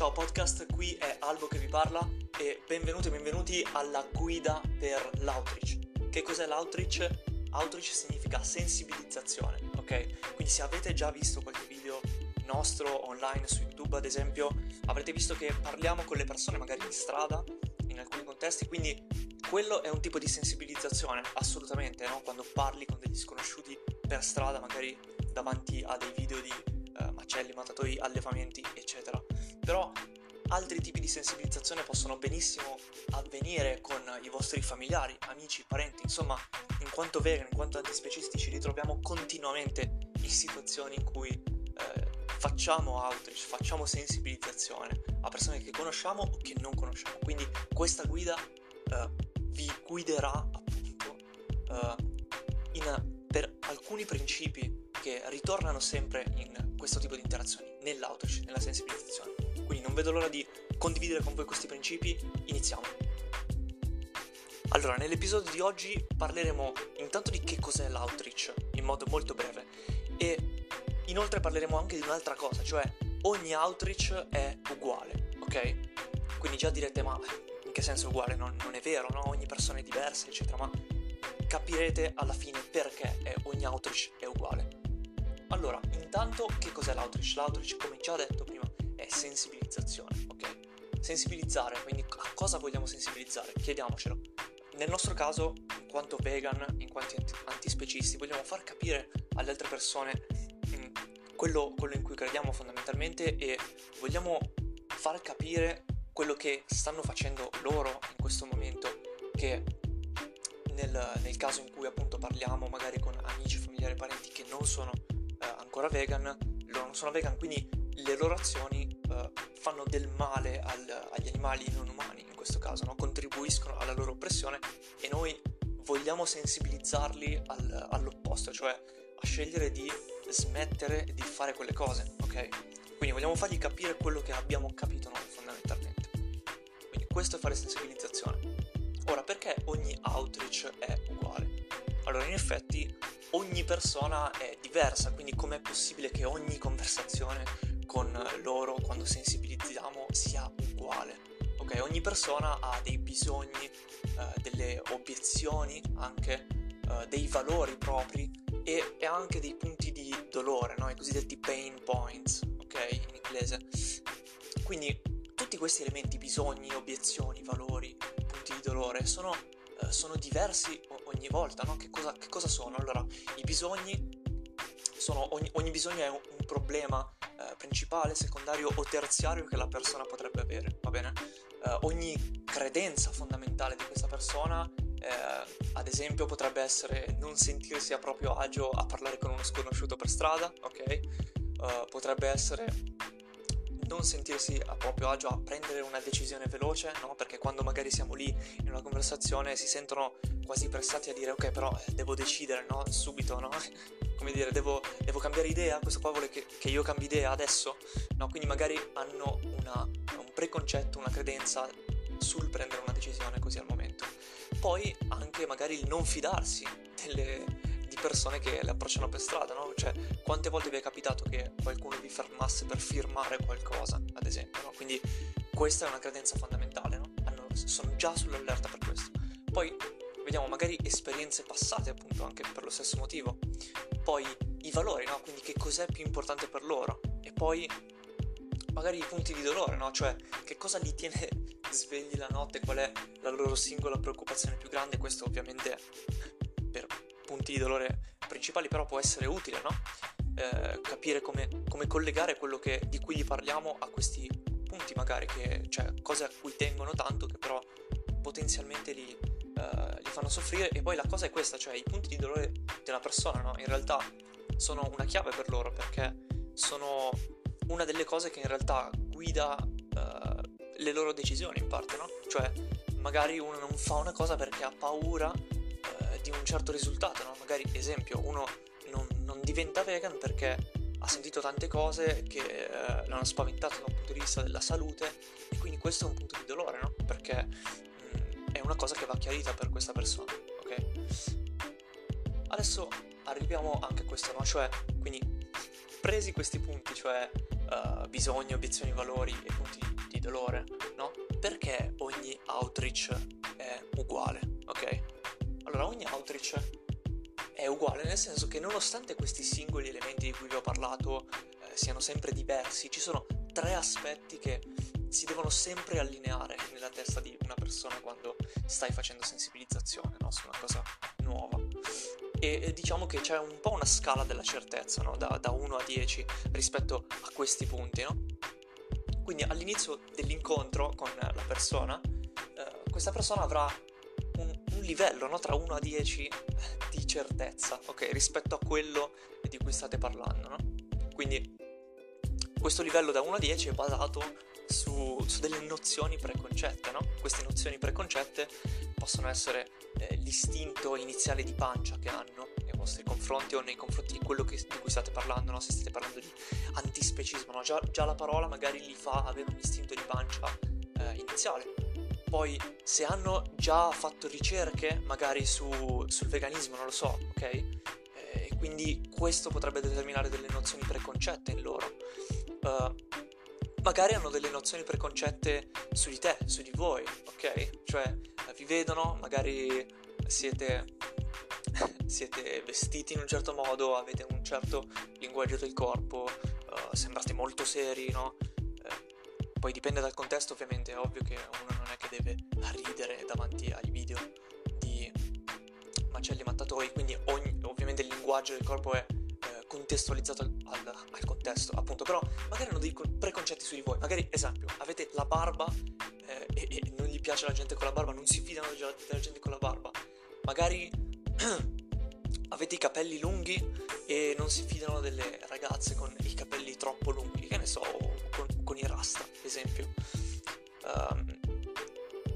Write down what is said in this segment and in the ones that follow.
Ciao podcast, qui è Albo che vi parla e benvenuti e benvenuti alla guida per l'outreach. Che cos'è l'outreach? Outreach significa sensibilizzazione, ok? Quindi se avete già visto qualche video nostro online su YouTube ad esempio, avrete visto che parliamo con le persone magari in strada, in alcuni contesti, quindi quello è un tipo di sensibilizzazione, assolutamente, no? Quando parli con degli sconosciuti per strada, magari davanti a dei video di uh, macelli, mattatoi, allevamenti, eccetera però altri tipi di sensibilizzazione possono benissimo avvenire con i vostri familiari, amici, parenti, insomma, in quanto vegan, in quanto antispecisti ci ritroviamo continuamente in situazioni in cui eh, facciamo outreach, facciamo sensibilizzazione a persone che conosciamo o che non conosciamo. Quindi questa guida eh, vi guiderà appunto eh, in, per alcuni principi che ritornano sempre in questo tipo di interazioni, nell'outreach, nella sensibilizzazione. Vedo l'ora di condividere con voi questi principi. Iniziamo. Allora, nell'episodio di oggi parleremo intanto di che cos'è l'outreach in modo molto breve e inoltre parleremo anche di un'altra cosa, cioè ogni outreach è uguale, ok? Quindi già direte ma in che senso uguale? Non, non è vero, no? Ogni persona è diversa, eccetera, ma capirete alla fine perché ogni outreach è uguale. Allora, intanto che cos'è l'outreach? L'outreach, come già detto prima, è sensibilizzazione, ok? Sensibilizzare, quindi a cosa vogliamo sensibilizzare? Chiediamocelo. Nel nostro caso, in quanto vegan, in quanto antispecisti, vogliamo far capire alle altre persone mm, quello, quello in cui crediamo fondamentalmente e vogliamo far capire quello che stanno facendo loro in questo momento, che nel, nel, caso in cui appunto parliamo magari con amici, familiari, parenti che non sono eh, ancora vegan, loro non sono vegan, quindi le loro azioni uh, fanno del male al, agli animali non umani, in questo caso, no? contribuiscono alla loro oppressione e noi vogliamo sensibilizzarli al, all'opposto, cioè a scegliere di smettere di fare quelle cose, ok? Quindi vogliamo fargli capire quello che abbiamo capito noi fondamentalmente. Quindi questo è fare sensibilizzazione. Ora, perché ogni outreach è uguale? Allora, in effetti ogni persona è diversa, quindi com'è possibile che ogni conversazione con loro quando sensibilizziamo sia uguale. Ok, ogni persona ha dei bisogni, uh, delle obiezioni, anche uh, dei valori propri e, e, anche dei punti di dolore, no? i cosiddetti pain points, ok, in inglese. Quindi tutti questi elementi, bisogni, obiezioni, valori, punti di dolore, sono, uh, sono diversi ogni volta, no? Che cosa, che cosa, sono? Allora, i bisogni sono, ogni, ogni bisogno è un, un problema eh, principale, secondario o terziario che la persona potrebbe avere, va bene? Eh, ogni credenza fondamentale di questa persona, eh, ad esempio, potrebbe essere non sentirsi a proprio agio a parlare con uno sconosciuto per strada, ok? Eh, potrebbe essere non sentirsi a proprio agio a prendere una decisione veloce, no? Perché quando magari siamo lì in una conversazione si sentono quasi pressati a dire ok però eh, devo decidere, no? Subito, no? Come dire, devo, devo, cambiare idea, questo qua vuole che, che, io cambi idea adesso, no? Quindi magari hanno una, un preconcetto, una credenza sul prendere una decisione così al momento. Poi anche magari il non fidarsi delle, persone che le approcciano per strada, no? Cioè, quante volte vi è capitato che qualcuno vi fermasse per firmare qualcosa, ad esempio, no? Quindi questa è una credenza fondamentale, no? Hanno, sono già sull'allerta per questo. Poi vediamo magari esperienze passate, appunto, anche per lo stesso motivo. Poi i valori, no? Quindi che cos'è più importante per loro. E poi magari i punti di dolore, no? Cioè, che cosa li tiene svegli la notte, qual è la loro singola preoccupazione più grande, questo ovviamente per punti di dolore principali, però può essere utile, no? Eh, capire come, come collegare quello che, di cui gli parliamo a questi punti, magari, che, cioè cose a cui tengono tanto, che però potenzialmente li, eh, li fanno soffrire. E poi la cosa è questa, cioè i punti di dolore della persona, no? In realtà sono una chiave per loro, perché sono una delle cose che in realtà guida eh, le loro decisioni in parte, no? Cioè, magari uno non fa una cosa perché ha paura di un certo risultato, no? Magari, esempio, uno non, non, diventa vegan perché ha sentito tante cose che eh, l'hanno spaventato da un punto di vista della salute e quindi questo è un punto di dolore, no? Perché una cosa che va chiarita per questa persona, ok? Adesso arriviamo anche a questo, no? Cioè, quindi presi questi punti, cioè uh, bisogni, obiezioni, valori e punti di dolore, no? Perché ogni outreach è uguale, ok? Allora, ogni outreach è uguale nel senso che nonostante questi singoli elementi di cui vi ho parlato eh, siano sempre diversi, ci sono tre aspetti che si devono sempre allineare nella testa di una persona quando stai facendo sensibilizzazione no? su una cosa nuova. E, diciamo che c'è un po' una scala della certezza, no? da, da 1 a 10 rispetto a questi punti. No? Quindi all'inizio dell'incontro con la persona, eh, questa persona avrà un, un livello no? tra 1 a 10 di certezza, ok? Rispetto a quello di cui state parlando, no? Quindi questo livello da 1 a 10 è basato su, su delle nozioni preconcette, no? Queste nozioni preconcette possono essere eh, l'istinto iniziale di pancia che hanno nei vostri confronti o nei confronti di quello che, di cui state parlando, no? Se state parlando di antispecismo, no? già, già, la parola magari li fa avere un istinto di pancia eh, iniziale. Poi se hanno già fatto ricerche magari su, sul veganismo, non lo so, ok? Eh, quindi questo potrebbe determinare delle nozioni preconcette in loro. Uh, magari hanno delle nozioni preconcette su di te, su di voi, ok? Cioè eh, vi vedono, magari siete, siete vestiti in un certo modo, avete un certo linguaggio del corpo, uh, sembrate molto seri, no? Eh, poi dipende dal contesto ovviamente, è ovvio che uno non è che deve ridere davanti ai video di macelli mattatoi, quindi ogni, ovviamente il linguaggio del corpo è contestualizzato al, al, contesto, appunto, però magari hanno dei preconcetti su di voi. Magari, esempio, avete la barba eh, e, e, non gli piace la gente con la barba, non si fidano della gente con la barba. Magari avete i capelli lunghi e non si fidano delle ragazze con i capelli troppo lunghi, che ne so, con, con i rasta, esempio. Um,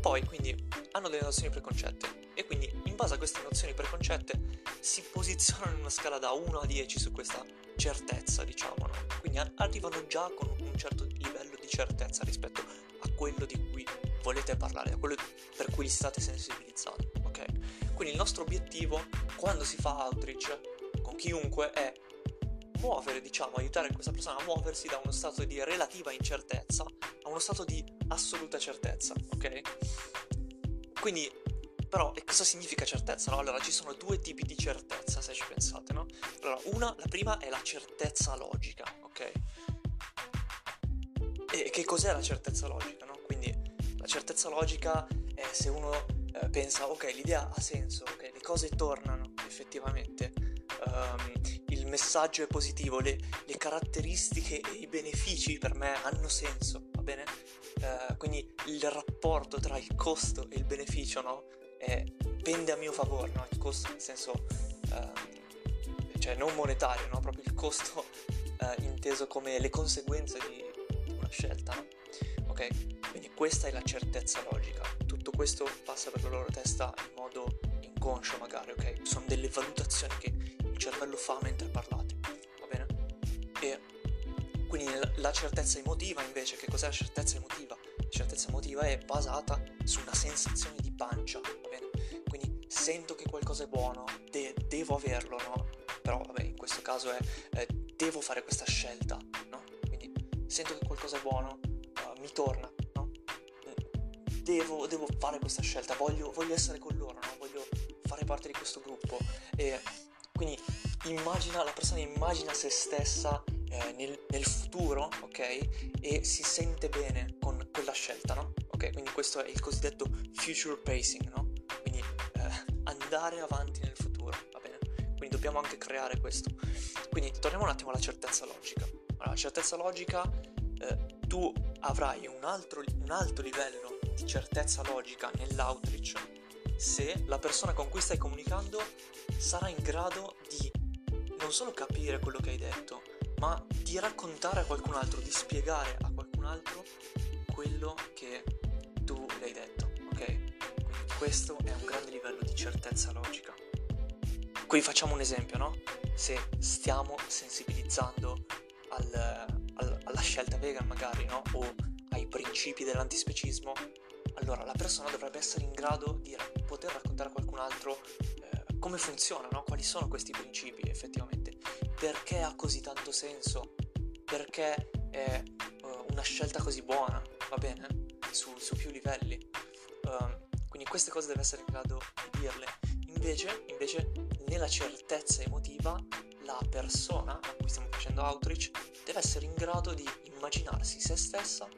poi, quindi, hanno delle nozioni preconcette e quindi, in base a queste nozioni preconcette, si posizionano in una scala da 1 a 10 su questa certezza, diciamo, no? Quindi arrivano già con un certo livello di certezza rispetto a quello di cui volete parlare, a quello per cui li state sensibilizzando, ok? Quindi il nostro obiettivo quando si fa outreach con chiunque è muovere, diciamo, aiutare questa persona a muoversi da uno stato di relativa incertezza a uno stato di assoluta certezza, ok? Quindi però e cosa significa certezza? No? Allora ci sono due tipi di certezza se ci pensate, no? Allora, una, la prima è la certezza logica, ok? E che cos'è la certezza logica, no? Quindi la certezza logica è se uno eh, pensa, ok, l'idea ha senso, ok, le cose tornano effettivamente, um, il messaggio è positivo, le, le, caratteristiche e i benefici per me hanno senso, va bene? Uh, quindi il rapporto tra il costo e il beneficio, no? Pende a mio favore, no? il costo nel senso, eh, cioè non monetario, no? proprio il costo eh, inteso come le conseguenze di, di una scelta. No? Ok, quindi questa è la certezza logica, tutto questo passa per la loro testa in modo inconscio magari, ok? Sono delle valutazioni che il cervello fa mentre parlate, va bene? E quindi la certezza emotiva invece, che cos'è la certezza emotiva? La certezza emotiva è basata su una sensazione pancia, sento che qualcosa è buono, de- devo averlo, no? Però vabbè, in questo caso è eh, devo fare questa scelta, no? Quindi sento che qualcosa è buono, uh, mi torna, no? Devo, devo, fare questa scelta, voglio, voglio essere con loro, no? Voglio fare parte di questo gruppo. E quindi immagina, la persona immagina se stessa eh, nel, nel, futuro, ok? E si sente bene con quella scelta, quindi questo è il cosiddetto future pacing, no? andare avanti nel futuro, va bene? Quindi dobbiamo anche creare questo. Quindi torniamo un attimo alla certezza logica. Allora, la certezza logica, eh, tu avrai un, altro, un alto livello di certezza logica nell'outreach se la persona con cui stai comunicando sarà in grado di non solo capire quello che hai detto, ma di raccontare a qualcun altro, di spiegare a qualcun altro quello che tu le hai detto, ok? questo è un grande livello di certezza logica. Qui facciamo un esempio, no? Se stiamo sensibilizzando al, al, alla scelta vegan magari, no? O ai principi dell'antispecismo, allora la persona dovrebbe essere in grado di ra- poter raccontare a qualcun altro eh, come funzionano, quali sono questi principi effettivamente, perché ha così tanto senso, perché è uh, una scelta così buona, va bene? Su, su più livelli. Uh, quindi queste cose deve essere in grado di dirle. Invece, invece, nella certezza emotiva, la persona a cui stiamo facendo outreach deve essere in grado di immaginarsi se stessa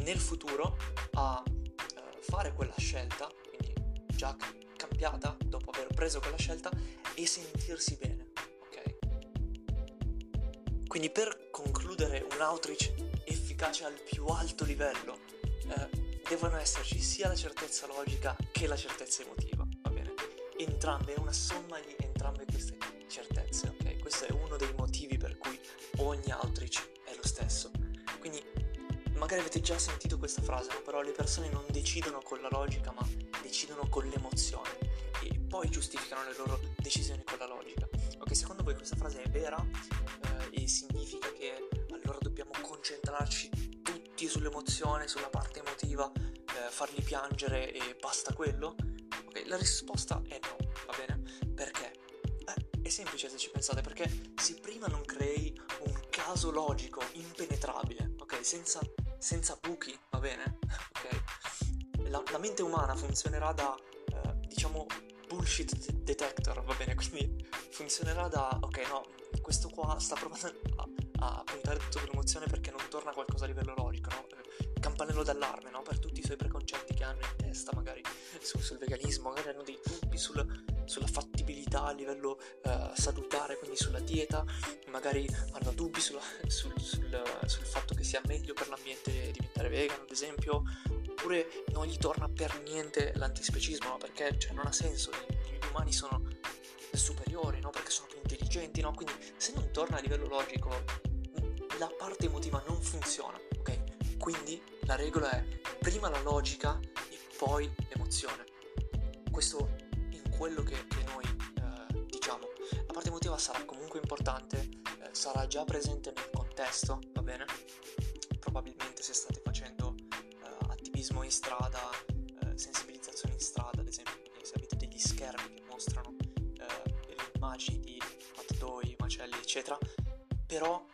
nel futuro a uh, fare quella scelta, quindi già cambiata dopo aver preso quella scelta e sentirsi bene? Quindi per concludere un outreach efficace al più alto livello, eh, devono esserci sia la certezza logica che la certezza emotiva, va bene? Entrambe, è una somma di entrambe queste certezze, ok? Questo è uno dei motivi per cui ogni outreach è lo stesso. Quindi magari avete già sentito questa frase, però le persone non decidono con la logica, ma decidono con l'emozione e poi giustificano le loro decisioni con la logica. Ok, secondo voi questa frase è vera eh, e significa che allora dobbiamo concentrarci tutti sull'emozione, sulla parte emotiva, eh, farli piangere e basta quello? Ok, la risposta è no, va bene? Perché? Eh, è semplice se ci pensate, perché se prima non crei un caso logico impenetrabile, ok, senza, senza buchi, va bene? Ok? La, la mente umana funzionerà da, eh, diciamo, bullshit detector, va bene? Quindi funzionerà da, ok, no, questo qua sta provando a, a puntare tutto sull'emozione perché non torna qualcosa a livello logico, no? Campanello d'allarme, no? Per tutti i suoi preconcetti che hanno in testa, magari sul, sul veganismo, magari hanno dei dubbi sul, sulla fattibilità a livello uh, salutare, quindi sulla dieta, magari hanno dubbi sulla, sul, sul, sul fatto che sia meglio per l'ambiente diventare vegano, ad esempio, oppure non gli torna per niente l'antispecismo, no? perché cioè, non ha senso, gli umani sono superiori, no? perché sono più intelligenti, no? quindi se non torna a livello logico la parte emotiva non funziona, ok? Quindi la regola è prima la logica e poi l'emozione. Questo in quello che, che noi eh, diciamo. La parte emotiva sarà comunque importante, eh, sarà già presente nel contesto, va bene? Probabilmente se state facendo eh, attivismo in strada, eh, sensibilizzazione in strada, ad esempio, se avete degli schermi che mostrano eh, delle immagini di dog, macelli, eccetera, però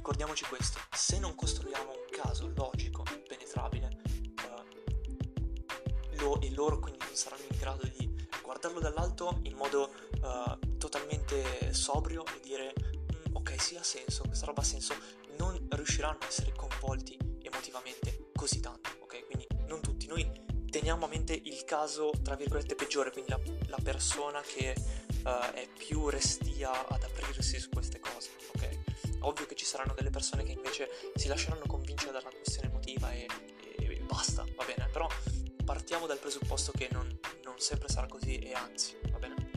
ricordiamoci questo, se non costruiamo un caso logico, penetrabile, eh, lo, e loro quindi non saranno in grado di guardarlo dall'alto in modo eh, totalmente sobrio e dire mm, ok sì ha senso, questa roba ha senso, non riusciranno a essere coinvolti emotivamente così tanto, ok? Quindi non tutti, noi teniamo a mente il caso tra virgolette peggiore, quindi la, la persona che uh, è più restia ad aprirsi su queste cose, ok? Ovvio che ci saranno delle persone che invece si lasceranno convincere dalla questione emotiva e, e, e basta, va bene? Però partiamo dal presupposto che non, non sempre sarà così e anzi, va bene?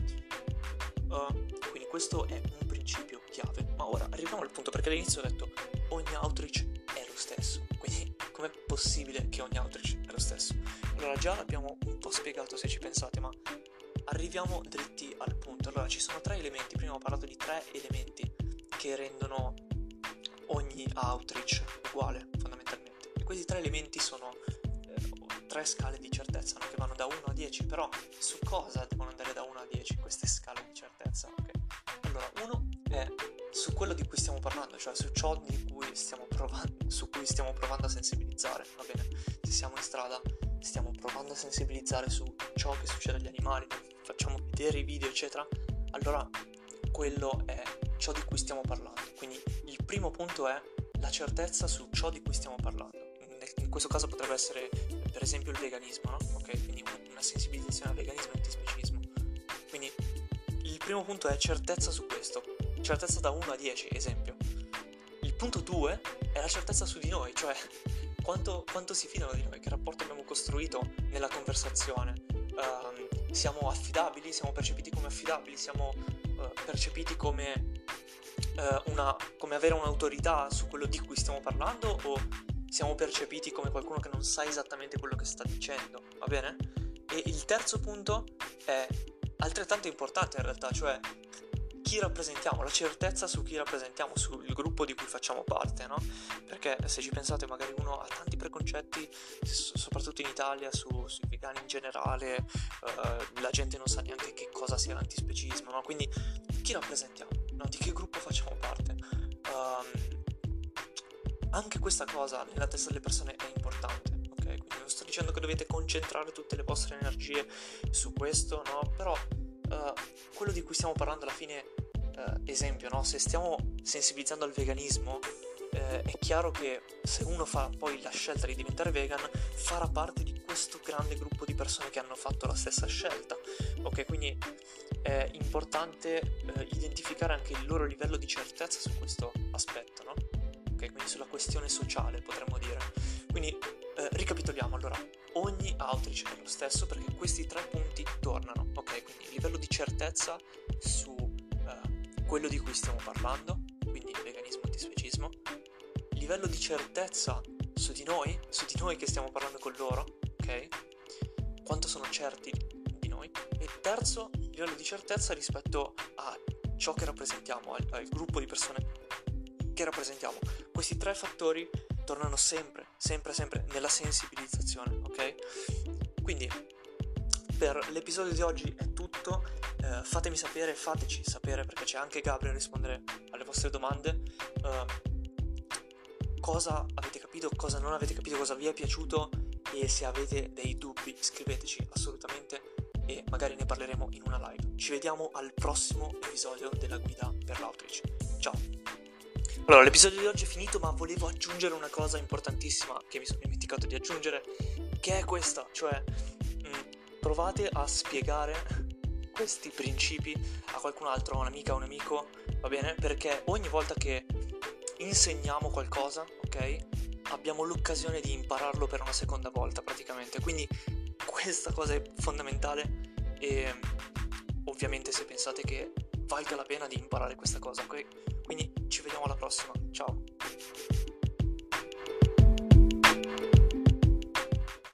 Uh, quindi questo è un principio chiave. Ma ora arriviamo al punto perché all'inizio ho detto ogni outreach è lo stesso. Quindi com'è possibile che ogni outreach è lo stesso? Allora già l'abbiamo un po' spiegato se ci pensate, ma arriviamo dritti al punto. Allora ci sono tre elementi, prima ho parlato di tre elementi che rendono ogni outreach uguale fondamentalmente. E questi tre elementi sono eh, tre scale di certezza no? che vanno da 1 a 10, però su cosa devono andare da 1 a 10 queste scale di certezza? Okay? Allora, uno è su quello di cui stiamo parlando, cioè su ciò di cui provando, su cui stiamo provando a sensibilizzare, va bene? Se siamo in strada stiamo provando a sensibilizzare su ciò che succede agli animali, facciamo vedere i video, eccetera, allora quello è ciò di cui stiamo parlando. Quindi il primo punto è la certezza su ciò di cui stiamo parlando. In questo caso potrebbe essere per esempio il veganismo, no? Ok, quindi una sensibilizzazione al veganismo e antispecismo. Quindi il primo punto è certezza su questo, certezza da 1 a 10, esempio. Il punto 2 è la certezza su di noi, cioè quanto, quanto si fidano di noi, che rapporto abbiamo costruito nella conversazione. Uh, siamo affidabili, siamo percepiti come affidabili, siamo uh, percepiti come, uh, una, come avere un'autorità su quello di cui stiamo parlando o siamo percepiti come qualcuno che non sa esattamente quello che sta dicendo, va bene? E il terzo punto è altrettanto importante in realtà, cioè chi rappresentiamo, la certezza su chi rappresentiamo, sul gruppo di cui facciamo parte, no? Perché se ci pensate magari uno ha tanti preconcetti, soprattutto in Italia, su, sui vegani in generale, uh, la gente non sa neanche che cosa sia l'antispecismo, no? Quindi chi rappresentiamo? No? Di che gruppo facciamo parte? Um, anche questa cosa nella testa delle persone è importante, ok? Quindi non sto dicendo che dovete concentrare tutte le vostre energie su questo, no? Però uh, quello di cui stiamo parlando alla fine, uh, esempio, no? Se stiamo sensibilizzando al veganismo, eh, è chiaro che se uno fa poi la scelta di diventare vegan, farà parte di questo grande gruppo di persone che hanno fatto la stessa scelta. Ok, quindi è importante eh, identificare anche il loro livello di certezza su questo aspetto, no? Ok, quindi sulla questione sociale potremmo dire. Quindi eh, ricapitoliamo allora, ogni outreach è lo stesso perché questi tre punti tornano, ok? Quindi livello di certezza su eh, quello di cui stiamo parlando, quindi veganismo e antispecismo, livello di certezza su di noi, su di noi che stiamo parlando con loro, ok? Quanto sono certi di noi. E terzo, livello di certezza rispetto a ciò che rappresentiamo, al, al gruppo di persone che rappresentiamo. Questi tre fattori tornano sempre, sempre, sempre nella sensibilizzazione, ok? Quindi per l'episodio di oggi è tutto. Eh, fatemi sapere, fateci sapere perché c'è anche Gabriel a rispondere alle vostre domande. Uh, cosa avete capito, cosa non avete capito, cosa vi è piaciuto e se avete dei dubbi scriveteci assolutamente e magari ne parleremo in una live. Ci vediamo al prossimo episodio della guida per l'outreach. Ciao! Allora, l'episodio di oggi è finito, ma volevo aggiungere una cosa importantissima che mi sono dimenticato di aggiungere, che è questa, cioè mh, mm, provate a spiegare questi principi a qualcun altro, a un'amica, a un amico, va bene? Perché ogni volta che insegniamo qualcosa, ok? Abbiamo l'occasione di impararlo per una seconda volta praticamente. Quindi questa cosa è fondamentale e ovviamente se pensate che valga la pena di imparare questa cosa, ok? Quindi ci vediamo alla prossima.